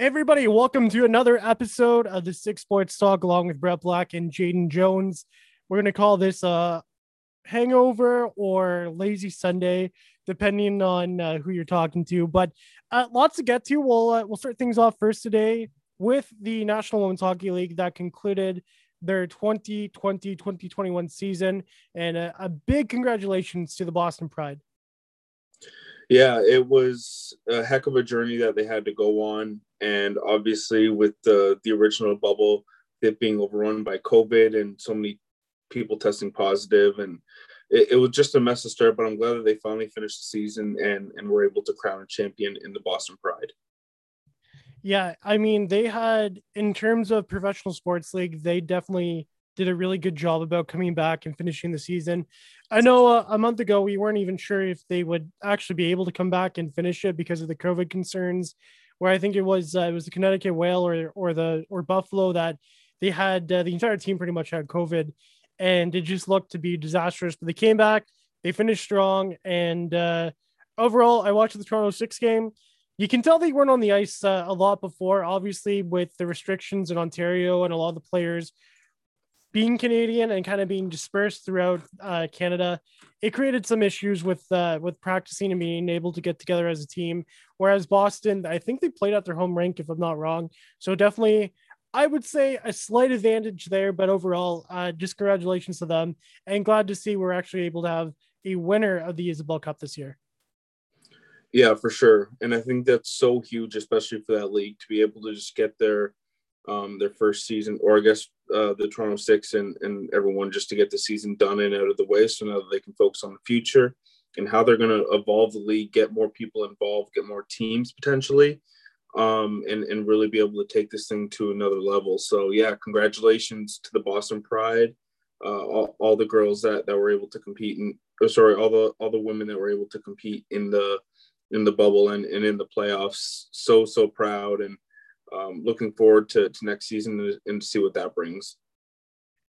everybody, welcome to another episode of the Six Sports Talk along with Brett Black and Jayden Jones. We're going to call this a hangover or lazy Sunday, depending on uh, who you're talking to. But uh, lots to get to. We'll, uh, we'll start things off first today with the National Women's Hockey League that concluded their 2020 2021 season. And a, a big congratulations to the Boston Pride. Yeah, it was a heck of a journey that they had to go on. And obviously, with the, the original bubble, it being overrun by COVID and so many people testing positive, and it, it was just a mess to start. But I'm glad that they finally finished the season and, and were able to crown a champion in the Boston Pride. Yeah, I mean, they had, in terms of professional sports league, they definitely did a really good job about coming back and finishing the season. I know uh, a month ago we weren't even sure if they would actually be able to come back and finish it because of the COVID concerns. Where I think it was uh, it was the Connecticut Whale or or the or Buffalo that they had uh, the entire team pretty much had COVID, and it just looked to be disastrous. But they came back, they finished strong, and uh, overall, I watched the Toronto Six game. You can tell they weren't on the ice uh, a lot before, obviously with the restrictions in Ontario and a lot of the players being Canadian and kind of being dispersed throughout uh, Canada, it created some issues with uh, with practicing and being able to get together as a team. Whereas Boston, I think they played at their home rink, if I'm not wrong. So definitely, I would say a slight advantage there. But overall, uh, just congratulations to them, and glad to see we're actually able to have a winner of the Isobel Cup this year. Yeah, for sure, and I think that's so huge, especially for that league to be able to just get their um, their first season, or I guess uh, the Toronto Six and, and everyone just to get the season done and out of the way so now they can focus on the future and how they're going to evolve the league, get more people involved, get more teams potentially, um, and, and really be able to take this thing to another level. So, yeah, congratulations to the Boston Pride, uh, all, all the girls that, that were able to compete in, or sorry, all the all the women that were able to compete in the in the bubble and, and in the playoffs. So, so proud. And um, looking forward to, to next season and, see what that brings.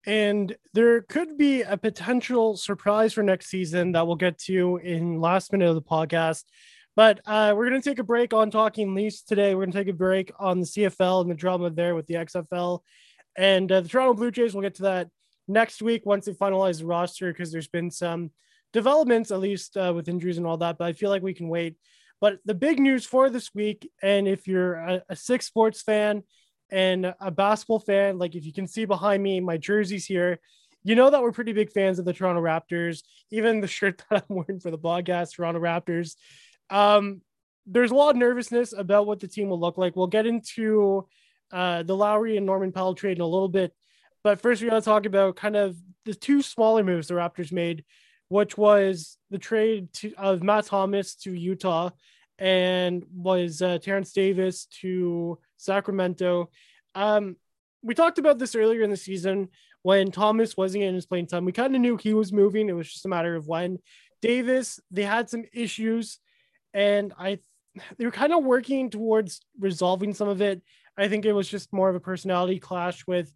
And there could be a potential surprise for next season that we'll get to in last minute of the podcast. But uh, we're going to take a break on talking Leafs today. We're going to take a break on the CFL and the drama there with the XFL. And uh, the Toronto Blue Jays, we'll get to that next week once they finalize the roster because there's been some developments, at least uh, with injuries and all that. But I feel like we can wait but the big news for this week, and if you're a, a six sports fan and a basketball fan, like if you can see behind me, my jerseys here, you know that we're pretty big fans of the Toronto Raptors. Even the shirt that I'm wearing for the podcast, Toronto Raptors. Um, there's a lot of nervousness about what the team will look like. We'll get into uh, the Lowry and Norman Powell trade in a little bit, but first we got to talk about kind of the two smaller moves the Raptors made which was the trade to, of Matt Thomas to Utah and was uh, Terence Davis to Sacramento. Um, we talked about this earlier in the season when Thomas wasn't in his playing time. We kind of knew he was moving. It was just a matter of when. Davis, they had some issues, and I they were kind of working towards resolving some of it. I think it was just more of a personality clash with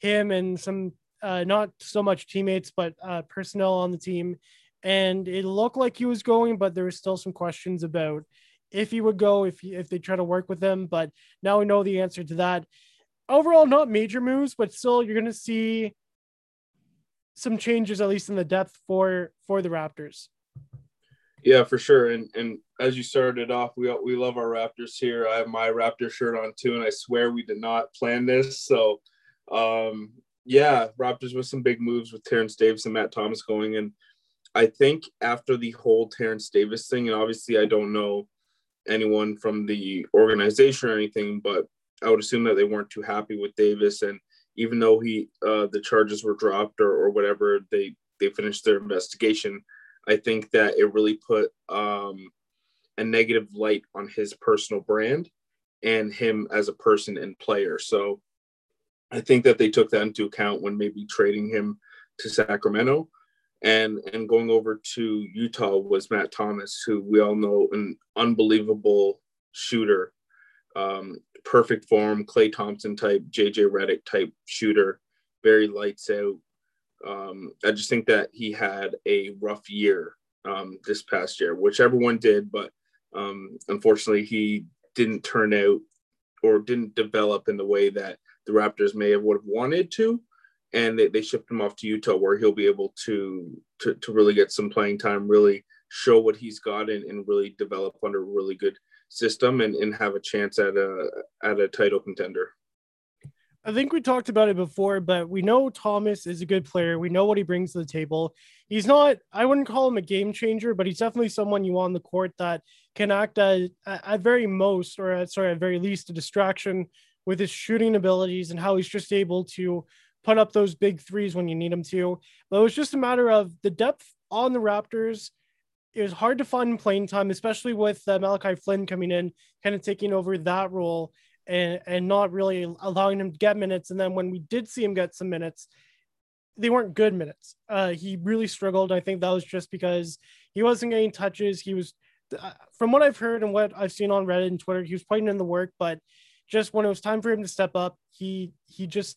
him and some uh, not so much teammates, but uh, personnel on the team. And it looked like he was going, but there was still some questions about if he would go, if he, if they try to work with him. But now we know the answer to that. Overall, not major moves, but still, you're going to see some changes, at least in the depth for for the Raptors. Yeah, for sure. And and as you started off, we we love our Raptors here. I have my Raptor shirt on too, and I swear we did not plan this. So um, yeah, Raptors with some big moves with Terence Davis and Matt Thomas going. And I think after the whole Terence Davis thing, and obviously I don't know anyone from the organization or anything, but I would assume that they weren't too happy with Davis. And even though he uh, the charges were dropped or, or whatever, they they finished their investigation. I think that it really put um, a negative light on his personal brand and him as a person and player. So I think that they took that into account when maybe trading him to Sacramento. And and going over to Utah was Matt Thomas, who we all know an unbelievable shooter, um, perfect form, Klay Thompson type, JJ Redick type shooter, very lights out. Um, I just think that he had a rough year um, this past year, which everyone did, but um, unfortunately he didn't turn out or didn't develop in the way that the Raptors may have would have wanted to. And they, they shipped him off to Utah where he'll be able to, to, to really get some playing time, really show what he's got and, and really develop under a really good system and, and have a chance at a at a title contender. I think we talked about it before, but we know Thomas is a good player. We know what he brings to the table. He's not, I wouldn't call him a game changer, but he's definitely someone you want on the court that can act as, at very most, or at, sorry, at very least, a distraction with his shooting abilities and how he's just able to put up those big threes when you need him to. But it was just a matter of the depth on the Raptors. It was hard to find playing time, especially with uh, Malachi Flynn coming in, kind of taking over that role and, and not really allowing him to get minutes. And then when we did see him get some minutes, they weren't good minutes. Uh, he really struggled. I think that was just because he wasn't getting touches. He was, uh, from what I've heard and what I've seen on Reddit and Twitter, he was putting in the work, but just when it was time for him to step up, he he just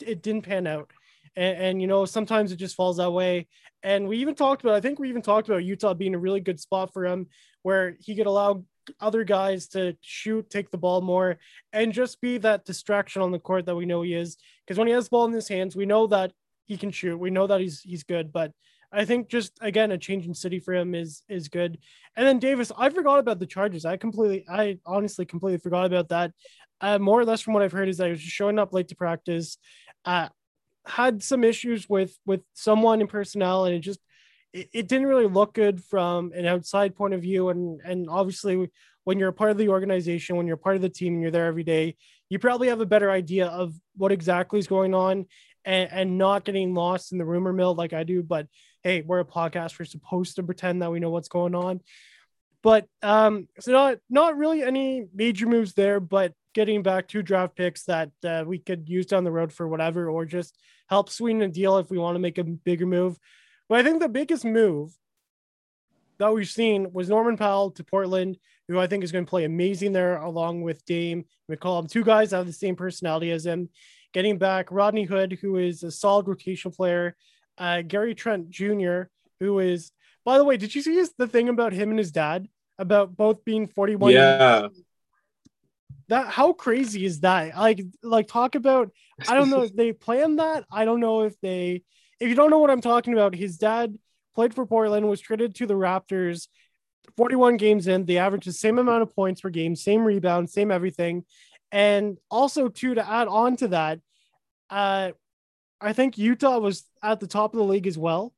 it didn't pan out. And, and, you know sometimes it just falls that way and we even talked about i think we even talked about utah being a really good spot for him where he could allow other guys to shoot, take the ball more, and just be that distraction on the court that we know he is. Because when he has the ball in his hands, we know that he can shoot. We know that he's he's good. But I think just again a change in city for him is is good. And then Davis, I forgot about the charges. I completely, I honestly completely forgot about that. Uh, more or less from what I've heard is that he was just showing up late to practice. Uh, had some issues with with someone in personnel, and it just it, it didn't really look good from an outside point of view. And and obviously, when you're a part of the organization, when you're part of the team, and you're there every day, you probably have a better idea of what exactly is going on, and, and not getting lost in the rumor mill like I do. But hey, we're a podcast. We're supposed to pretend that we know what's going on. But um, so not not really any major moves there, but getting back two draft picks that uh, we could use down the road for whatever, or just help sweeten a deal if we want to make a bigger move. But I think the biggest move that we've seen was Norman Powell to Portland, who I think is going to play amazing there along with Dame McCollum. Two guys that have the same personality as him. Getting back Rodney Hood, who is a solid rotation player. Uh, Gary Trent Jr., who is, by the way, did you see the thing about him and his dad about both being 41? Yeah. That how crazy is that? Like, like talk about. I don't know if they planned that. I don't know if they if you don't know what I'm talking about, his dad played for Portland, was traded to the Raptors. 41 games in, they averaged the same amount of points per game, same rebound, same everything. And also, too, to add on to that, uh, I think Utah was at the top of the league as well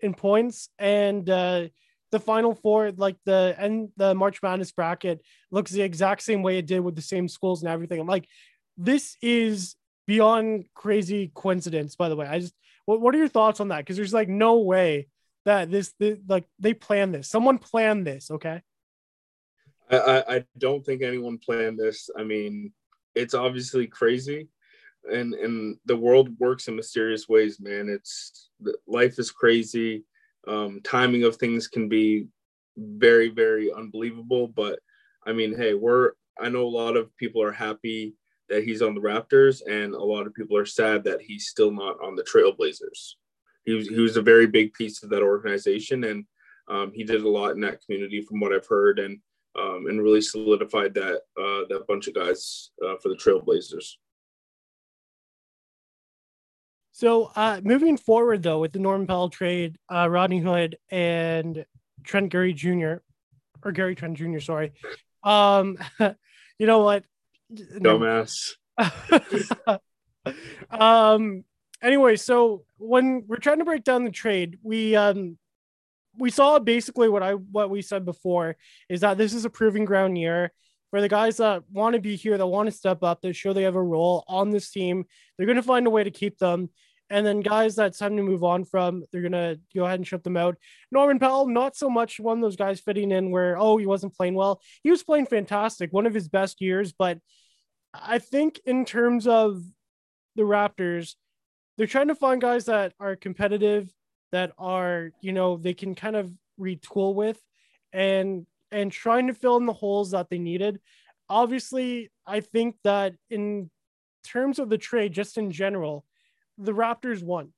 in points. And uh, the final four, like the and the March Madness bracket, looks the exact same way it did with the same schools and everything. I'm like, this is beyond crazy coincidence, by the way. I just what, what are your thoughts on that? Because there's like no way that this, this like they planned this. Someone planned this. Okay. I, I don't think anyone planned this. I mean, it's obviously crazy, and and the world works in mysterious ways, man. It's life is crazy. Um, timing of things can be very very unbelievable, but I mean, hey, we're I know a lot of people are happy that he's on the Raptors, and a lot of people are sad that he's still not on the Trailblazers. He was he was a very big piece of that organization, and um, he did a lot in that community, from what I've heard, and um, and really solidified that uh, that bunch of guys uh, for the Trailblazers. So uh, moving forward, though, with the Norman Powell trade, uh, Rodney Hood and Trent Gary Jr. or Gary Trent Jr. Sorry, um, you know what? Dumbass. um. Anyway, so when we're trying to break down the trade, we um we saw basically what I what we said before is that this is a proving ground year for the guys that want to be here, that want to step up, that show they have a role on this team. They're going to find a way to keep them. And then guys that's time to move on from, they're to go ahead and shut them out. Norman Powell, not so much one of those guys fitting in where, oh, he wasn't playing well. He was playing fantastic, one of his best years. But I think in terms of the Raptors, they're trying to find guys that are competitive, that are, you know, they can kind of retool with and and trying to fill in the holes that they needed. Obviously, I think that in terms of the trade, just in general, the Raptors won.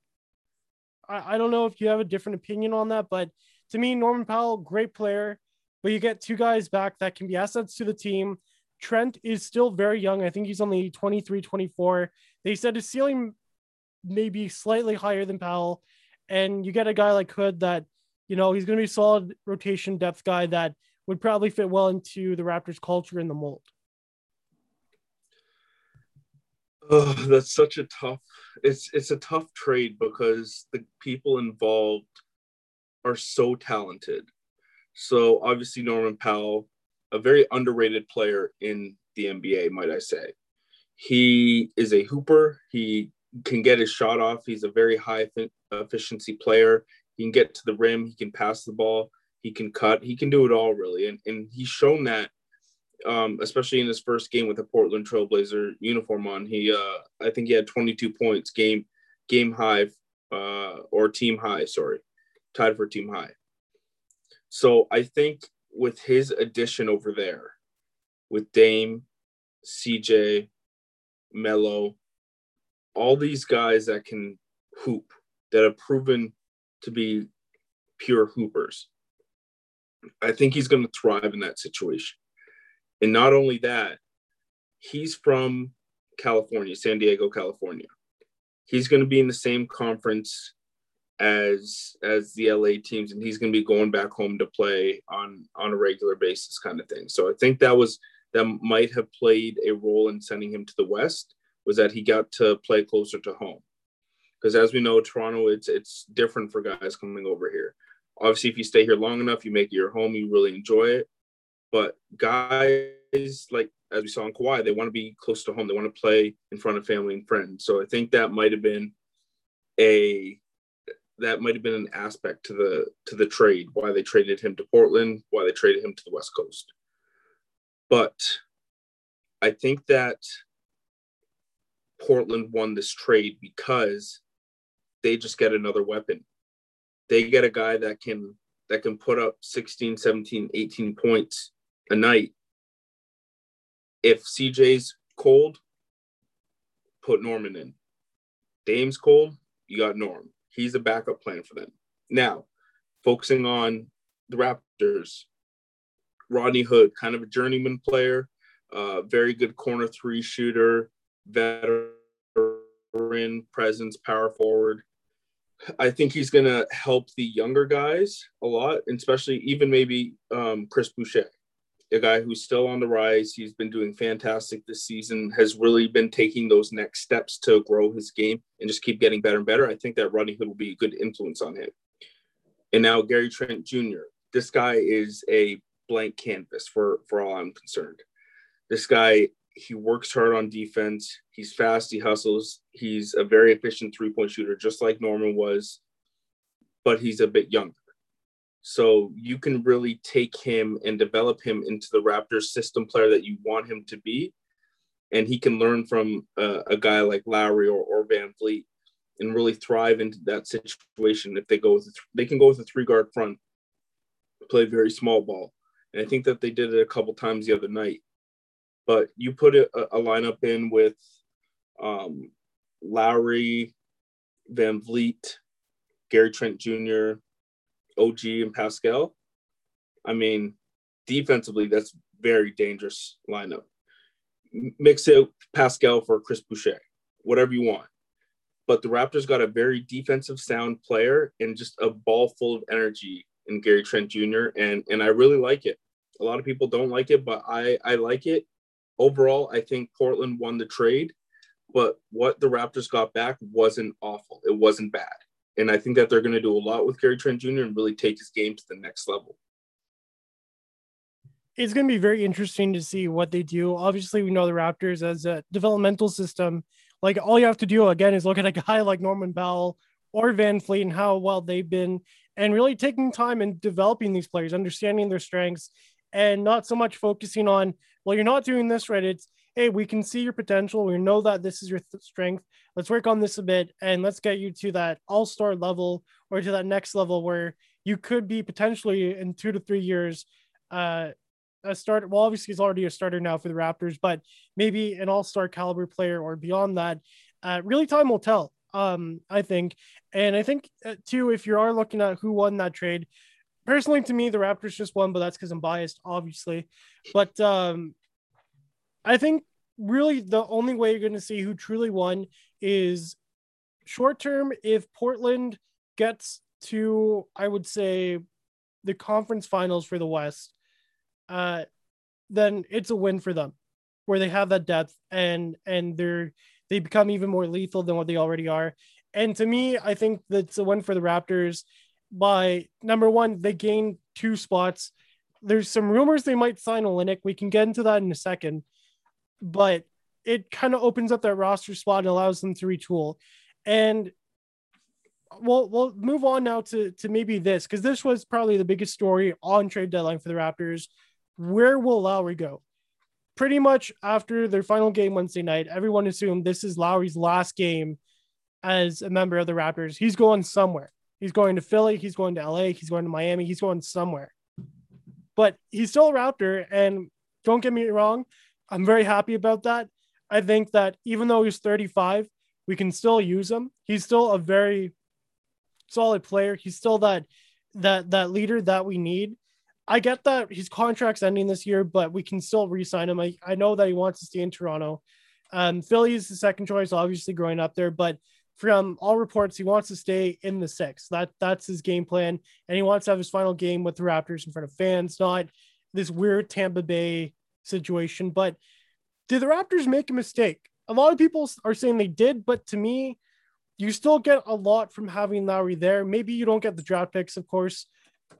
I, I don't know if you have a different opinion on that, but to me, Norman Powell, great player, but you get two guys back that can be assets to the team, Trent is still very young. I think he's only 23, 24. They said his ceiling may be slightly higher than Powell. And you get a guy like Hood that, you know, he's going to be a solid rotation depth guy that would probably fit well into the Raptors culture in the mold. Oh, that's such a tough. It's it's a tough trade because the people involved are so talented. So obviously Norman Powell, a very underrated player in the NBA, might I say. He is a hooper. He can get his shot off. He's a very high efficiency player. He can get to the rim. He can pass the ball. He can cut. He can do it all really, and and he's shown that um, especially in his first game with the Portland Trailblazer uniform on. He, uh, I think he had 22 points, game game high, uh, or team high. Sorry, tied for team high. So I think with his addition over there, with Dame, CJ, Melo, all these guys that can hoop, that have proven to be pure hoopers. I think he's going to thrive in that situation. And not only that, he's from California, San Diego, California. He's going to be in the same conference as as the LA teams, and he's going to be going back home to play on on a regular basis, kind of thing. So I think that was that might have played a role in sending him to the West was that he got to play closer to home. Because as we know, Toronto, it's it's different for guys coming over here. Obviously, if you stay here long enough, you make it your home, you really enjoy it. But guys like as we saw in Kawhi, they want to be close to home. They want to play in front of family and friends. So I think that might have been a that might have been an aspect to the to the trade why they traded him to Portland, why they traded him to the West Coast. But I think that Portland won this trade because they just get another weapon. They get a guy that can that can put up 16, 17, 18 points a night. If CJ's cold, put Norman in. Dame's cold, you got Norm. He's a backup plan for them. Now, focusing on the Raptors, Rodney Hood, kind of a journeyman player, uh, very good corner three shooter, veteran presence, power forward. I think he's going to help the younger guys a lot, especially even maybe um, Chris Boucher a guy who's still on the rise. He's been doing fantastic this season, has really been taking those next steps to grow his game and just keep getting better and better. I think that Rodney Hood will be a good influence on him. And now Gary Trent Jr. This guy is a blank canvas for, for all I'm concerned. This guy, he works hard on defense. He's fast. He hustles. He's a very efficient three point shooter, just like Norman was, but he's a bit younger. So you can really take him and develop him into the Raptors system player that you want him to be. And he can learn from a guy like Lowry or, or VanVleet and really thrive into that situation. If they go with, they can go with a three guard front, play very small ball. And I think that they did it a couple times the other night. But you put a, a lineup in with um, Lowry, VanVleet, Gary Trent Jr., OG and Pascal, I mean, defensively, that's very dangerous lineup. Mix it Pascal for Chris Boucher, whatever you want. But the Raptors got a very defensive sound player and just a ball full of energy in Gary Trent Jr. and and I really like it. A lot of people don't like it, but I I like it. Overall, I think Portland won the trade, but what the Raptors got back wasn't awful. It wasn't bad. And I think that they're going to do a lot with Gary Trent Jr. and really take his game to the next level. It's going to be very interesting to see what they do. Obviously, we know the Raptors as a developmental system. Like all you have to do again is look at a guy like Norman Powell or VanVleet and how well they've been, and really taking time and developing these players, understanding their strengths, and not so much focusing on, well, you're not doing this right. It's hey, we can see your potential. We know that this is your th- strength. Let's work on this a bit and let's get you to that all star level or to that next level where you could be potentially in two to three years. Uh, a starter. Well, obviously, he's already a starter now for the Raptors, but maybe an all star caliber player or beyond that. Uh, really, time will tell. Um, I think, and I think uh, too, if you are looking at who won that trade, personally to me, the Raptors just won, but that's because I'm biased, obviously. But um, I think really the only way you're going to see who truly won is short term if Portland gets to I would say the conference finals for the West, uh, then it's a win for them, where they have that depth and and they're they become even more lethal than what they already are. And to me, I think that's a win for the Raptors. By number one, they gain two spots. There's some rumors they might sign Olynyk. We can get into that in a second, but it kind of opens up that roster spot and allows them to retool. And we'll we'll move on now to to maybe this because this was probably the biggest story on trade deadline for the Raptors. Where will Lowry go? Pretty much after their final game Wednesday night, everyone assumed this is Lowry's last game as a member of the Raptors. He's going somewhere. He's going to Philly. He's going to LA. He's going to Miami. He's going somewhere. But he's still a Raptor. And don't get me wrong, I'm very happy about that. I think that even though he's 35, we can still use him. He's still a very solid player. He's still that that that leader that we need. I get that his contract's ending this year, but we can still re-sign him. I, I know that he wants to stay in Toronto. Um, Philly is the second choice, obviously growing up there, but from all reports, he wants to stay in the six. That that's his game plan, and he wants to have his final game with the Raptors in front of fans, not this weird Tampa Bay situation. But did the Raptors make a mistake? A lot of people are saying they did, but to me, you still get a lot from having Lowry there. Maybe you don't get the draft picks, of course,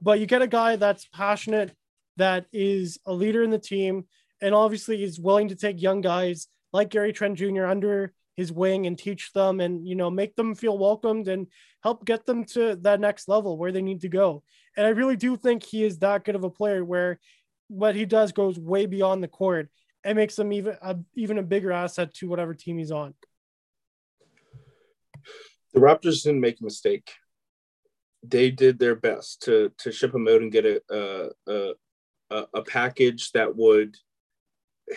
but you get a guy that's passionate, that is a leader in the team, and obviously is willing to take young guys like Gary Trent Jr. under his wing and teach them and you know make them feel welcomed and help get them to that next level where they need to go. And I really do think he is that good of a player where what he does goes way beyond the court and makes him even a, even a bigger asset to whatever team he's on the Raptors didn't make a mistake. They did their best to to ship him out and get a a, a, a package that would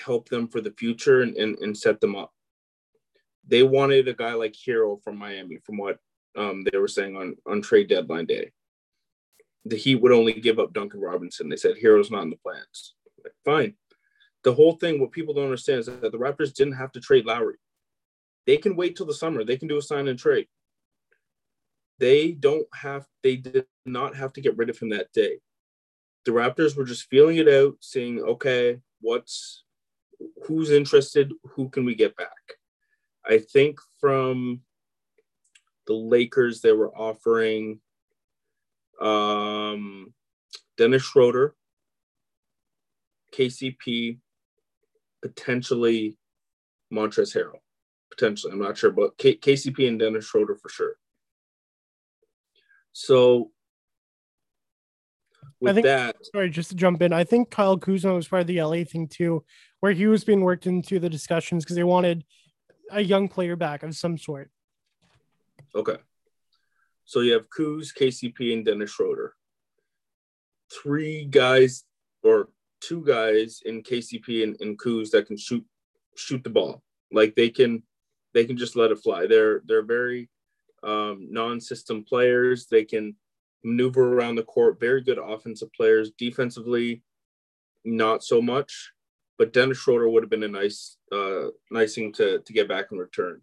help them for the future and, and, and set them up. They wanted a guy like Herro from Miami, from what um, they were saying on, on trade deadline day. The Heat would only give up Duncan Robinson. They said Herro's not in the plans. Like, fine. The whole thing, what people don't understand is that the Raptors didn't have to trade Lowry. They can wait till the summer. They can do a sign and trade they don't have they did not have to get rid of him that day the raptors were just feeling it out seeing okay what's who's interested who can we get back i think from the lakers they were offering um dennis schroeder kcp potentially montrezl harrell potentially i'm not sure but K- kcp and dennis schroeder for sure so with I think, that, sorry, just to jump in, I think Kyle Kuzma was part of the LA thing too, where he was being worked into the discussions because they wanted a young player back of some sort. Okay. So you have Kuz, KCP, and Dennis Schroeder. Three guys or two guys in KCP and, and Kuz that can shoot shoot the ball. Like they can they can just let it fly. They're they're very um, non-system players. They can maneuver around the court. Very good offensive players. Defensively, not so much. But Dennis Schroeder would have been a nice, uh, nice thing to to get back in return.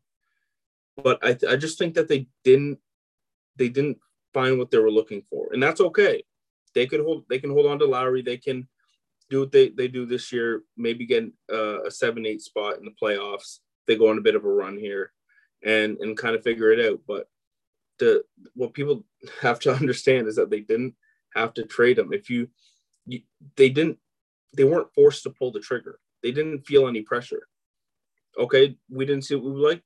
But I, th- I just think that they didn't they didn't find what they were looking for, and that's okay. They could hold they can hold on to Lowry. They can do what they, they do this year. Maybe get uh, a seven eight spot in the playoffs. They go on a bit of a run here, and and kind of figure it out. But the what people have to understand is that they didn't have to trade him. If you, you they didn't they weren't forced to pull the trigger. They didn't feel any pressure. Okay, we didn't see what we like.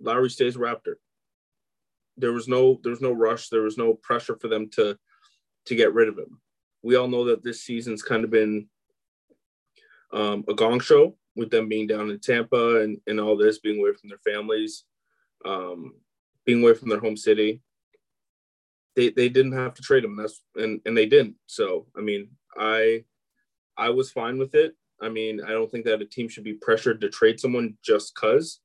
Lowry stays Raptor. There was no there was no rush. There was no pressure for them to to get rid of him. We all know that this season's kind of been um, a gong show with them being down in Tampa and, and all this, being away from their families um, being away from their home city. They they didn't have to trade him. That's and and they didn't. So I mean, I I was fine with it. I mean, I don't think that a team should be pressured to trade someone just cause,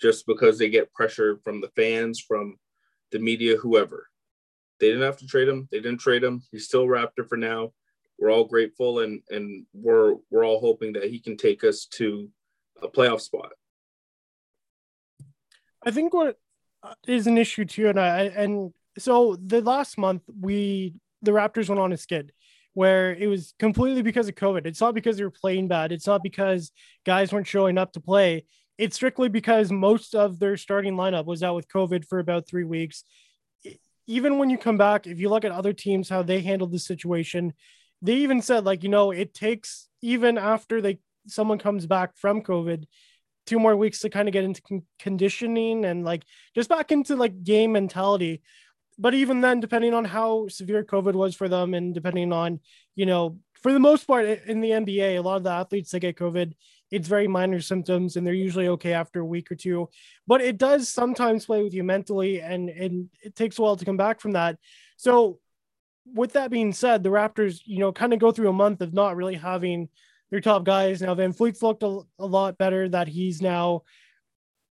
just because they get pressure from the fans, from the media, whoever. They didn't have to trade him. They didn't trade him. He's still Raptor for now. we're all grateful and and we're we're all hoping that he can take us to a playoff spot. I think what uh, is an issue too, and I and so the last month we the Raptors went on a skid where it was completely because of COVID. It's not because they were playing bad. It's not because guys weren't showing up to play. It's strictly because most of their starting lineup was out with COVID for about three weeks. Even when you come back, if you look at other teams, how they handled the situation, they even said like you know it takes even after they someone comes back from covid two more weeks to kind of get into con- conditioning and like just back into like game mentality but even then depending on how severe covid was for them and depending on you know for the most part in the nba a lot of the athletes that get covid it's very minor symptoms and they're usually okay after a week or two but it does sometimes play with you mentally and and it takes a while to come back from that so with that being said, the Raptors, you know, kind of go through a month of not really having their top guys. Now, VanVleet's looked a, a lot better that he's now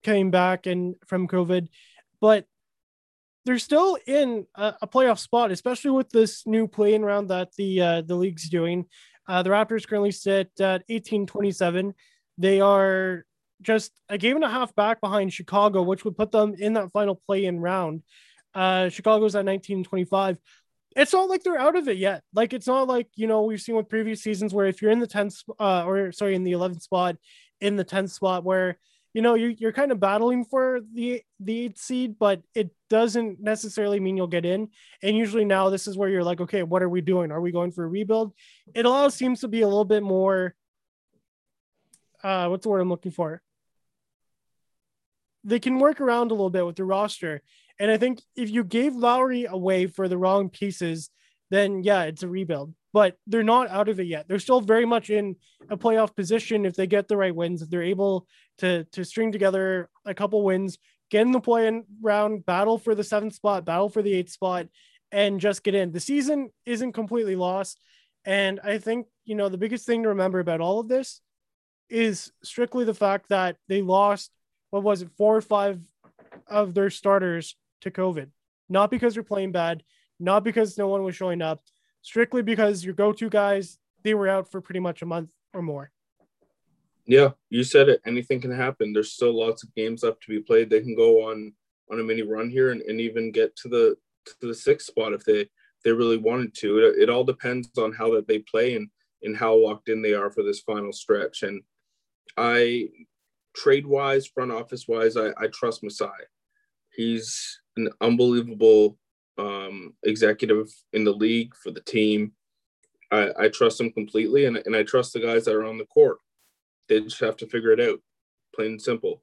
came back and from COVID, but they're still in a, a playoff spot, especially with this new playing round that the uh, the league's doing. Uh, the Raptors currently sit at 18-27. They are just a game and a half back behind Chicago, which would put them in that final play-in round. Uh, Chicago's at 19-25 it's not like they're out of it yet. Like it's not like you know we've seen with previous seasons where if you're in the tenth uh, or sorry in the eleventh spot, in the tenth spot where you know you're you're kind of battling for the the eighth seed, but it doesn't necessarily mean you'll get in. And usually now this is where you're like, okay, what are we doing? Are we going for a rebuild? It all seems to be a little bit more. Uh, what's the word I'm looking for? They can work around a little bit with the roster and I think if you gave Lowry away for the wrong pieces, then yeah, it's a rebuild. But they're not out of it yet. They're still very much in a playoff position if they get the right wins, if they're able to to string together a couple wins, get in the play-in round, battle for the seventh spot, battle for the eighth spot, and just get in. The season isn't completely lost. And I think, you know, the biggest thing to remember about all of this is strictly the fact that they lost, what was it, four or five of their starters to COVID, not because they're playing bad, not because no one was showing up, strictly because your go-to guys they were out for pretty much a month or more. Yeah, you said it. Anything can happen. There's still lots of games left to be played. They can go on on a mini run here and, and even get to the to the sixth spot if they they really wanted to. It, it all depends on how that they play and and how locked in they are for this final stretch. And I trade wise, front office wise, I, I trust Masai. He's an unbelievable um, executive in the league for the team. I, I trust him completely, and, and I trust the guys that are on the court. They just have to figure it out, plain and simple.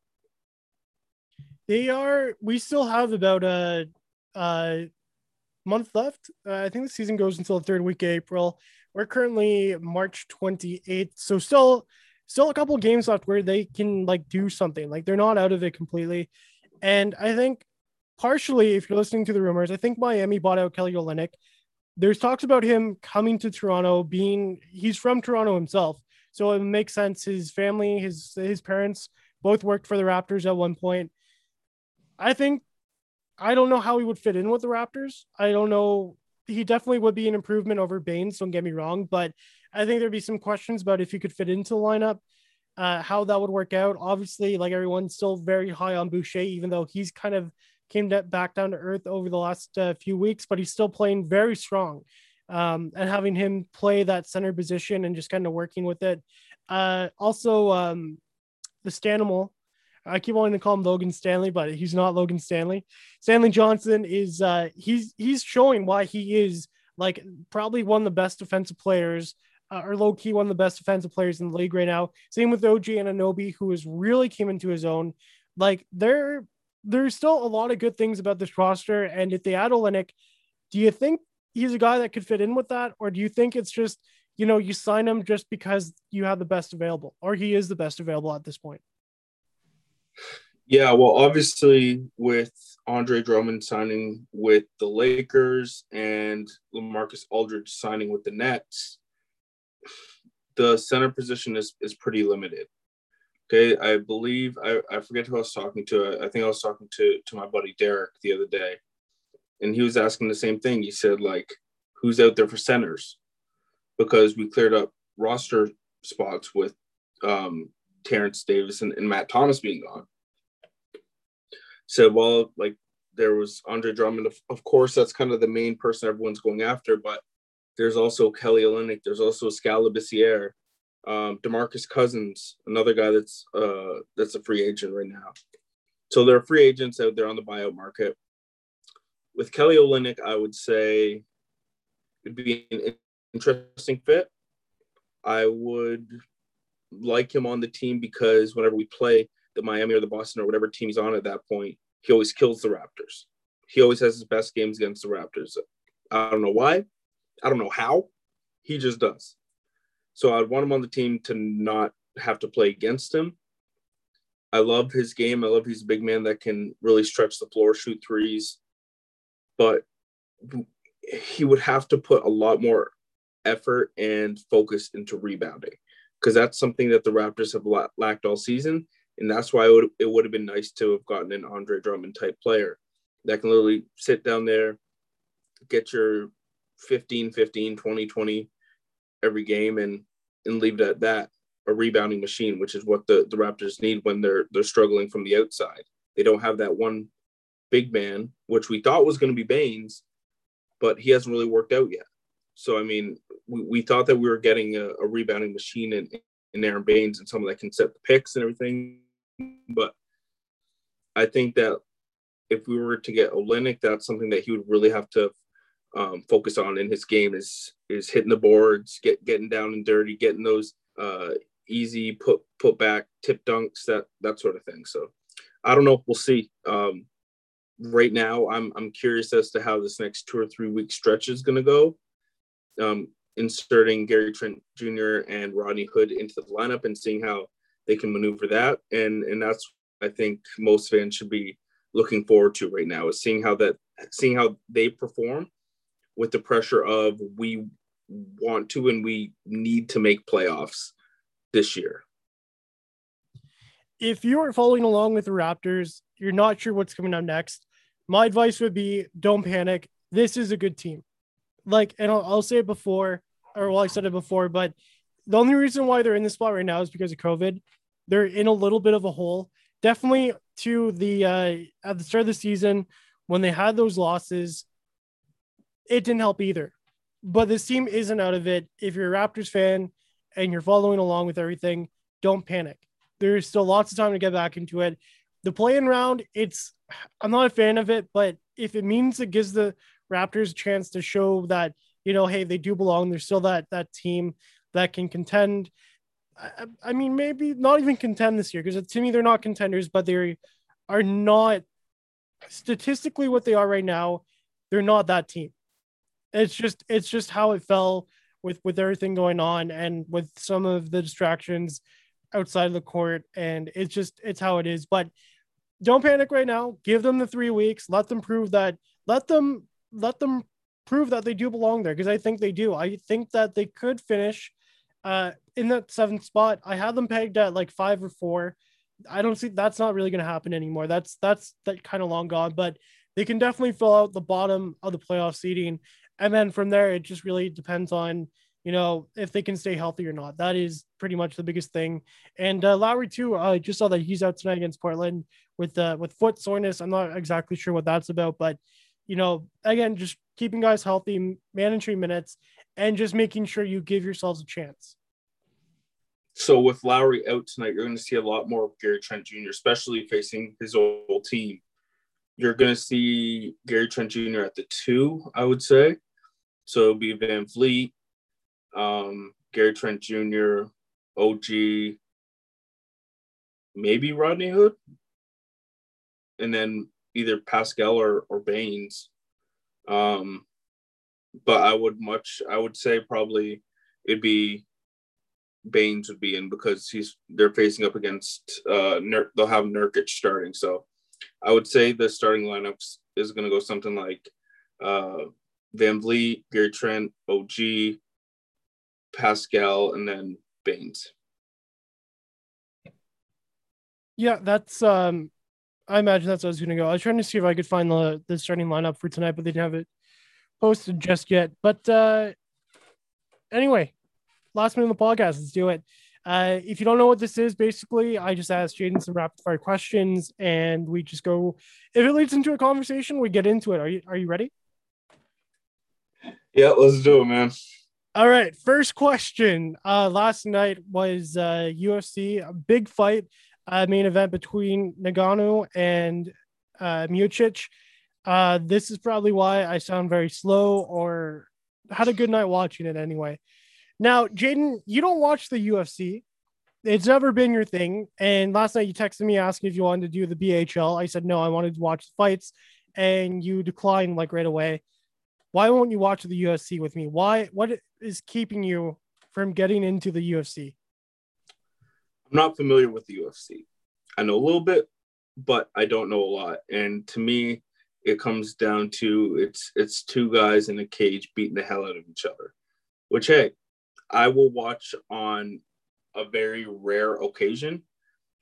They are. We still have about a, a month left. Uh, I think the season goes until the third week of April. We're currently March 28th, so still, still a couple games left where they can like do something. Like they're not out of it completely. And I think partially, if you're listening to the rumors, I think Miami bought out Kelly Olynyk. There's talks about him coming to Toronto, being he's from Toronto himself, so it makes sense. His family, his his parents, both worked for the Raptors at one point. I think I don't know how he would fit in with the Raptors. I don't know. He definitely would be an improvement over Baynes. Don't get me wrong, but I think there'd be some questions about if he could fit into the lineup, uh, how that would work out. Obviously, like everyone's still very high on Boucher, even though he's kind of came back down to earth over the last uh, few weeks, but he's still playing very strong. Um, and having him play that center position and just kind of working with it. Uh, also, um, the Stanimal, I keep wanting to call him Logan Stanley, but he's not Logan Stanley. Stanley Johnson is uh, he's he's showing why he is like probably one of the best defensive players, uh, or low key one of the best defensive players in the league right now. Same with OG Anunoby, who has really came into his own. Like they're there's still a lot of good things about this roster. And if they add Olynyk, do you think he's a guy that could fit in with that? Or do you think it's just, you know, you sign him just because you have the best available or he is the best available at this point? Yeah, well, obviously, with Andre Drummond signing with the Lakers and Lamarcus Aldridge signing with the Nets, the center position is, is pretty limited. Okay, I believe I, I forget who I was talking to. I think I was talking to to my buddy Derek the other day, and he was asking the same thing. He said like, "Who's out there for centers?" because we cleared up roster spots with um, Terence Davis and, and Matt Thomas being gone. Said, well, like there was Andre Drummond. Of, of, course, that's kind of the main person everyone's going after, but there's also Kelly Olynyk. There's also Skal Labissiere, um, Demarcus Cousins, another guy that's uh, that's a free agent right now. So there are free agents out there on the buyout market. With Kelly Olynyk, I would say it'd be an interesting fit. I would like him on the team because whenever we play the Miami or the Boston or whatever team he's on at that point, he always kills the Raptors. He always has his best games against the Raptors. I don't know why. I don't know how. He just does. So I'd want him on the team to not have to play against him. I love his game. I love he's a big man that can really stretch the floor, shoot threes. But he would have to put a lot more effort and focus into rebounding because that's something that the Raptors have lacked all season. And that's why it would, it would have been nice to have gotten an Andre Drummond type player that can literally sit down there, get your 15, 15, 20, 20 every game and, and leave it at that. A rebounding machine, which is what the, the Raptors need when they're they're struggling from the outside. They don't have that one big man, which we thought was going to be Baynes, but he hasn't really worked out yet. So I mean, we, we thought that we were getting a, a rebounding machine in, in Aron Baynes and someone that can set the picks and everything. But I think that if we were to get Olynyk, that's something that he would really have to um, focus on in his game is is hitting the boards, get getting down and dirty, getting those uh, easy put put back tip dunks, that that sort of thing. So I don't know. We'll see. Um, right now, I'm I'm curious as to how this next two or three week stretch is going to go. Um, inserting Gary Trent Jr. and Rodney Hood into the lineup and seeing how they can maneuver that. And and that's I think most fans should be looking forward to right now is seeing how that seeing how they perform with the pressure of we want to and we need to make playoffs this year. If you are following along with the Raptors, you're not sure what's coming up next. My advice would be don't panic. This is a good team like, and I'll, I'll say it before, or well, I said it before, but the only reason why they're in this spot right now is because of COVID. They're in a little bit of a hole. Definitely to the uh, at the start of the season when they had those losses, it didn't help either. But this team isn't out of it. If you're a Raptors fan and you're following along with everything, don't panic. There's still lots of time to get back into it. The play-in round, it's I'm not a fan of it, but if it means it gives the Raptors a chance to show that you know, hey, they do belong. They're still that that team that can contend. I, I mean, maybe not even contend this year because to me they're not contenders, but they are not statistically what they are right now. They're not that team. It's just it's just how it fell with with everything going on and with some of the distractions outside of the court and it's just it's how it is but don't panic right now give them the 3 weeks let them prove that let them let them prove that they do belong there because I think they do. I think that they could finish uh, in that seventh spot. I had them pegged at like five or four. I don't see that's not really going to happen anymore. That's that's that kind of long gone, but they can definitely fill out the bottom of the playoff seating, and then from there it just really depends on you know if they can stay healthy or not. That is pretty much the biggest thing. And uh, Lowry too. I just saw that he's out tonight against Portland with uh, with foot soreness. I'm not exactly sure what that's about, but you know, again, just keeping guys healthy, managing minutes, and just making sure you give yourselves a chance. So with Lowry out tonight, you're going to see a lot more of Gary Trent Jr., especially facing his old team. You're going to see Gary Trent Jr. at the two, I would say. So it'll be VanVleet, um, Gary Trent Jr., OG, maybe Rodney Hood, and then either Pascal or, or Baynes. Um, but I would much, I would say probably it'd be Baynes would be in because he's they're facing up against uh they'll have Nurkic starting. So I would say the starting lineups is going to go something like uh VanVleet, Gary Trent, OG, Pascal, and then Baynes. Yeah, that's um I imagine that's how I was going to go. I was trying to see if I could find the, the starting lineup for tonight, but they didn't have it posted just yet. But uh, anyway, last minute of the podcast. Let's do it. Uh, if you don't know what this is, basically, I just ask Jayden some rapid fire questions, and we just go. If it leads into a conversation, we get into it. Are you Are you ready? Yeah, let's do it, man. All right. First question. Uh, last night was uh, UFC a big fight, uh, main event between Ngannou and uh, Miocic. Uh, this is probably why I sound very slow or had a good night watching it anyway. Now, Jayden, you don't watch the UFC. It's never been your thing. And last night you texted me asking if you wanted to do the BHL. I said no, I wanted to watch the fights, and you declined like right away. Why won't you watch the UFC with me? Why? What is keeping you from getting into the UFC? I'm not familiar with the UFC. I know a little bit, but I don't know a lot. And to me, it comes down to it's it's two guys in a cage beating the hell out of each other. Which hey, I will watch on a very rare occasion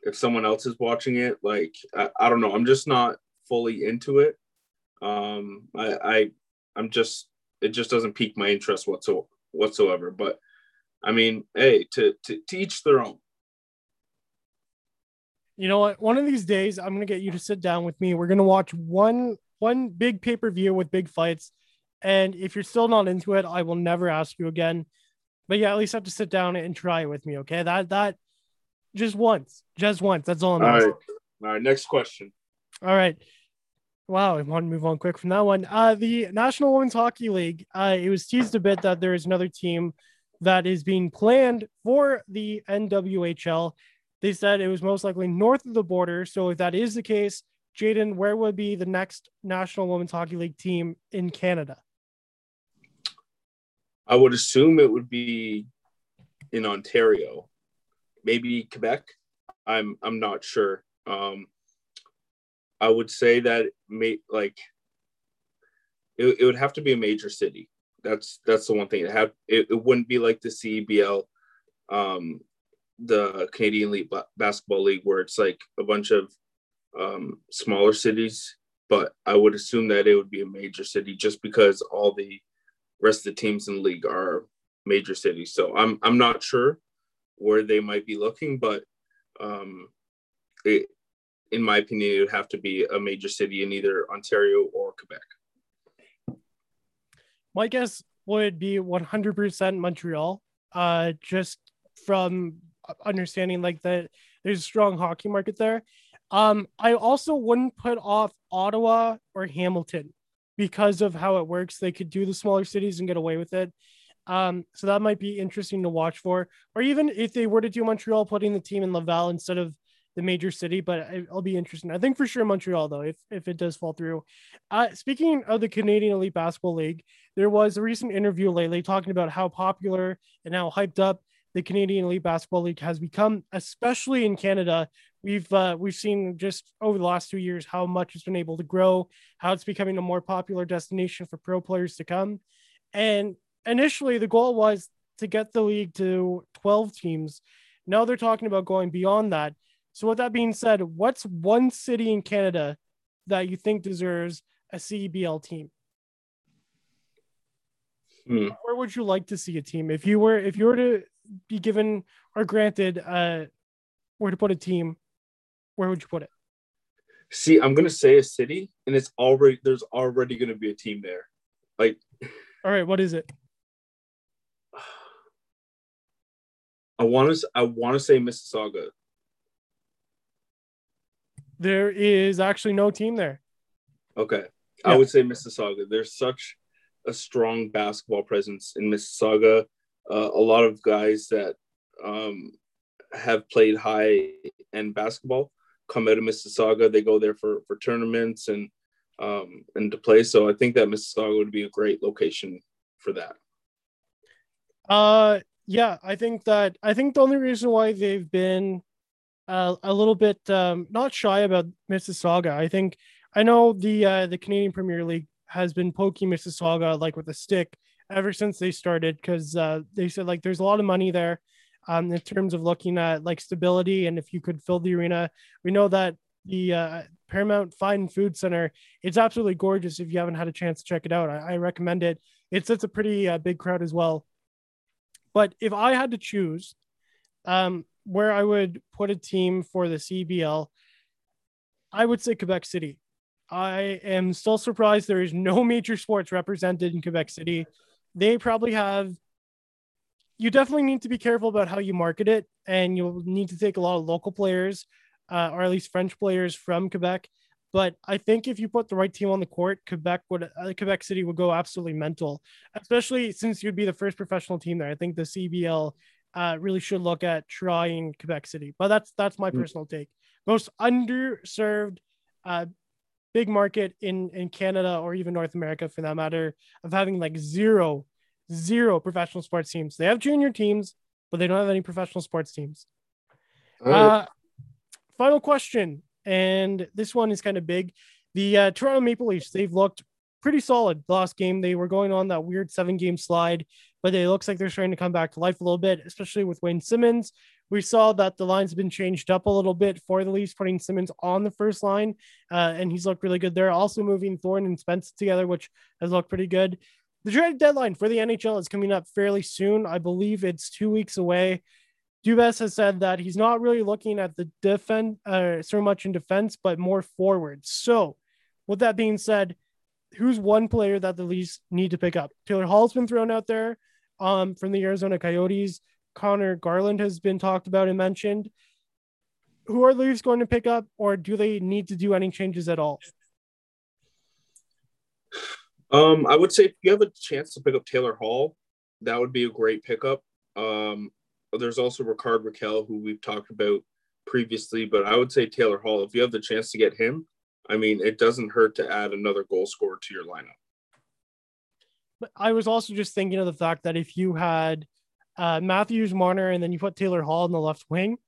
if someone else is watching it. Like I, I don't know, I'm just not fully into it. Um, I, I I'm just it just doesn't pique my interest whatsoever. Whatsoever, but I mean, hey, to, to to each their own. You know what? One of these days, I'm gonna get you to sit down with me. We're gonna watch one one big pay per view with big fights, and if you're still not into it, I will never ask you again but yeah, at least have to sit down and try it with me. Okay. That, that just once, just once. That's all I'm all asking. Right. All right. Next question. All right. Wow, I want to move on quick from that one. Uh, the National Women's Hockey League. Uh, it was teased a bit that there is another team that is being planned for the NWHL. They said it was most likely north of the border. So if that is the case, Jayden, where would be the next National Women's Hockey League team in Canada? I would assume it would be in Ontario, maybe Quebec. I'm I'm not sure. Um, I would say that may like it, it would have to be a major city. That's that's the one thing. It have it, it wouldn't be like the CEBL, um, the Canadian League Basketball League, where it's like a bunch of um, smaller cities. But I would assume that it would be a major city just because all the rest of the teams in the league are major cities. So I'm I'm not sure where they might be looking, but um, it, in my opinion, it would have to be a major city in either Ontario or Quebec. My guess would be 100% Montreal, uh, just from understanding like that there's a strong hockey market there. Um, I also wouldn't put off Ottawa or Hamilton because of how it works. They could do the smaller cities and get away with it. Um, so that might be interesting to watch for, or even if they were to do Montreal, putting the team in Laval instead of the major city, but it'll be interesting. I think for sure Montreal though, if if it does fall through. Uh, speaking of the Canadian Elite Basketball League, there was a recent interview lately talking about how popular and how hyped up the Canadian Elite Basketball League has become, especially in Canada. We've uh, we've seen just over the last two years how much it's been able to grow, how it's becoming a more popular destination for pro players to come. And initially, the goal was to get the league to 12 teams. Now they're talking about going beyond that. So, with that being said, what's one city in Canada that you think deserves a CEBL team? Hmm. Where would you like to see a team if you were if you were to be given or granted uh, where to put a team, where would you put it? See, I'm gonna say a city, and it's already there's already gonna be a team there. Like, all right, what is it? I want to I want to say Mississauga. There is actually no team there. Okay, yeah. I would say Mississauga. There's such a strong basketball presence in Mississauga uh, a lot of guys that um, have played high end basketball come out of Mississauga. They go there for for tournaments and um, and to play. So I think that Mississauga would be a great location for that. Uh, yeah, I think that I think the only reason why they've been uh, a little bit um, not shy about Mississauga, I think I know the uh, the Canadian Premier League has been poking Mississauga like with a stick ever since they started because uh, they said like there's a lot of money there um, in terms of looking at like stability and if you could fill the arena. We know that the uh, Paramount Fine Food Center it's absolutely gorgeous. If you haven't had a chance to check it out, I, I recommend it. It's it's a pretty uh, big crowd as well. But if I had to choose, um, where I would put a team for the CEBL, I would say Quebec City. I am still surprised there is no major sports represented in Quebec City. They probably have. You definitely need to be careful about how you market it, and you'll need to take a lot of local players, uh, or at least French players from Quebec. But I think if you put the right team on the court, Quebec would uh, Quebec City would go absolutely mental, especially since you'd be the first professional team there. I think the CEBL uh, really should look at trying Quebec City. But that's that's my mm. personal take. Most underserved, uh, big market in in Canada or even North America for that matter of having like zero, zero professional sports teams. They have junior teams, but they don't have any professional sports teams. Right. Uh, final question, and this one is kind of big. The uh, Toronto Maple Leafs, they've looked pretty solid the last game. They were going on that weird seven game slide but it looks like they're starting to come back to life a little bit, especially with Wayne Simmonds. We saw that the line's been changed up a little bit for the Leafs, putting Simmonds on the first line, uh, and he's looked really good there. Also moving Thorne and Spence together, which has looked pretty good. The trade deadline for the NHL is coming up fairly soon. I believe it's two weeks away. Dubas has said that he's not really looking at the defense uh, so much in defense, but more forward. So, with that being said, who's one player that the Leafs need to pick up? Taylor Hall's been thrown out there um, from the Arizona Coyotes. Conor Garland has been talked about and mentioned. Who are the Leafs going to pick up, or do they need to do any changes at all? Um, I would say if you have a chance to pick up Taylor Hall, that would be a great pickup. Um, there's also Rickard Rakell, who we've talked about previously, but I would say Taylor Hall, if you have the chance to get him, I mean, it doesn't hurt to add another goal scorer to your lineup. But I was also just thinking of the fact that if you had uh, Matthews, Marner, and then you put Taylor Hall in the left wing,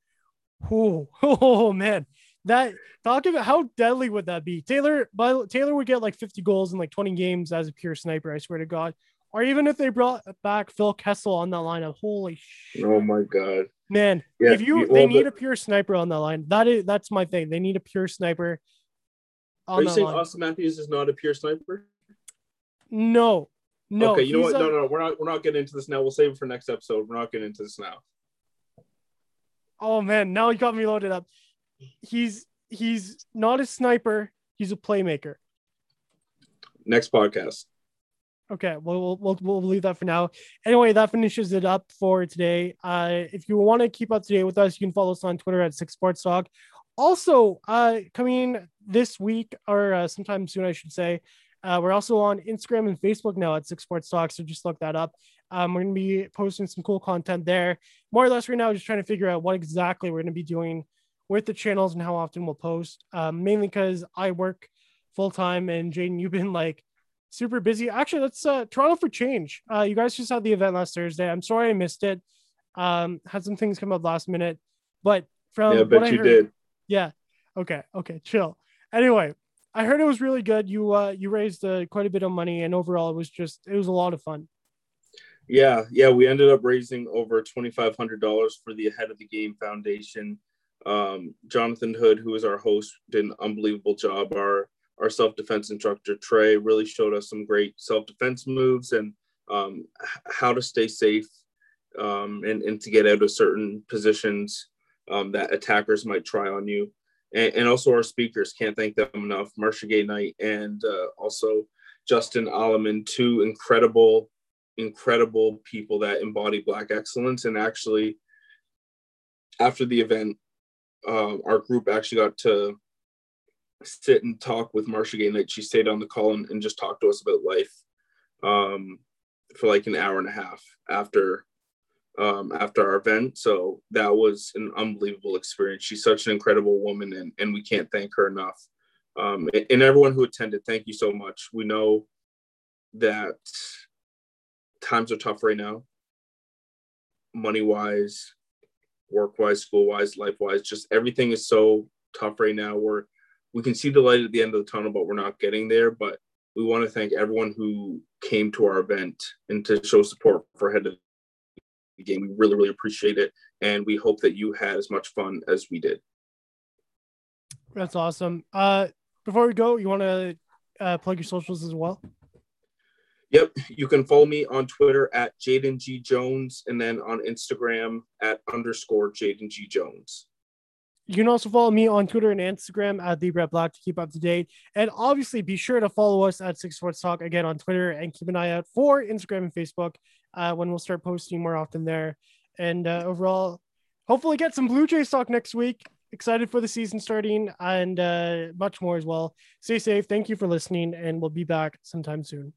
oh, oh man, that talk about how deadly would that be? Taylor, by Taylor would get like 50 goals in like 20 games as a pure sniper. I swear to God. Or even if they brought back Phil Kessel on that lineup, holy shit. Oh my god, man! Yeah, if you, they need a pure sniper on that line. That is that's my thing. They need a pure sniper. Are you saying line. Auston Matthews is not a pure sniper? No, no. Okay, you know what? A... No, no, no, we're not. We're not getting into this now. We'll save it for next episode. We're not getting into this now. Oh man, now you got me loaded up. He's he's not a sniper. He's a playmaker. Next podcast. Okay, well, we'll we'll we'll leave that for now. Anyway, that finishes it up for today. Uh, if you want to keep up to date with us, you can follow us on Twitter at Six Sports Talk. Also, uh, coming this week or uh, sometime soon, I should say, uh, we're also on Instagram and Facebook now at Six Sports Talk, so just look that up. Um, we're going to be posting some cool content there. More or less, right now, just trying to figure out what exactly we're going to be doing with the channels and how often we'll post. Um, mainly because I work full time, and Jayden, you've been like super busy. Actually, that's uh, Toronto for Change. Uh, you guys just had the event last Thursday. I'm sorry I missed it. Um, had some things come up last minute, but from yeah, I bet you heard, did. Yeah. Okay. Okay. Chill. Anyway, I heard it was really good. You uh you raised uh, quite a bit of money, and overall, it was just it was a lot of fun. Yeah, yeah, we ended up raising over twenty five hundred dollars for the Ahead of the Game Foundation. Um, Jonathan Hood, who is our host, did an unbelievable job. Our our self defense instructor Trey really showed us some great self defense moves and um, how to stay safe um, and and to get out of certain positions um, that attackers might try on you and, and also our speakers. Can't thank them enough. Marcia Gay Knight and uh, also Justin Alleman, two incredible, incredible people that embody Black excellence. And actually, after the event, uh, our group actually got to sit and talk with Marcia Gay Knight. She stayed on the call and, and just talked to us about life um, for like an hour and a half after um, after our event. So that was an unbelievable experience. She's such an incredible woman, and, and we can't thank her enough. Um, and, everyone who attended, thank you so much. We know that times are tough right now, money wise, work wise, school wise, life wise. Just everything is so tough right now. We're we can see the light at the end of the tunnel, but we're not getting there. But we want to thank everyone who came to our event and to show support for Head of game. We really, really appreciate it. And we hope that you had as much fun as we did. That's awesome. Uh, before we go, you want to uh, plug your socials as well? Yep, you can follow me on Twitter at Jayden G Jones, and then on Instagram at underscore Jayden G Jones. You can also follow me on Twitter and Instagram at the Brett Black to keep up to date. And obviously, be sure to follow us at Six Sports Talk again on Twitter and keep an eye out for Instagram and Facebook uh, when we'll start posting more often there. And uh, overall, hopefully, get some Blue Jays talk next week. Excited for the season starting and uh, much more as well. Stay safe. Thank you for listening, and we'll be back sometime soon.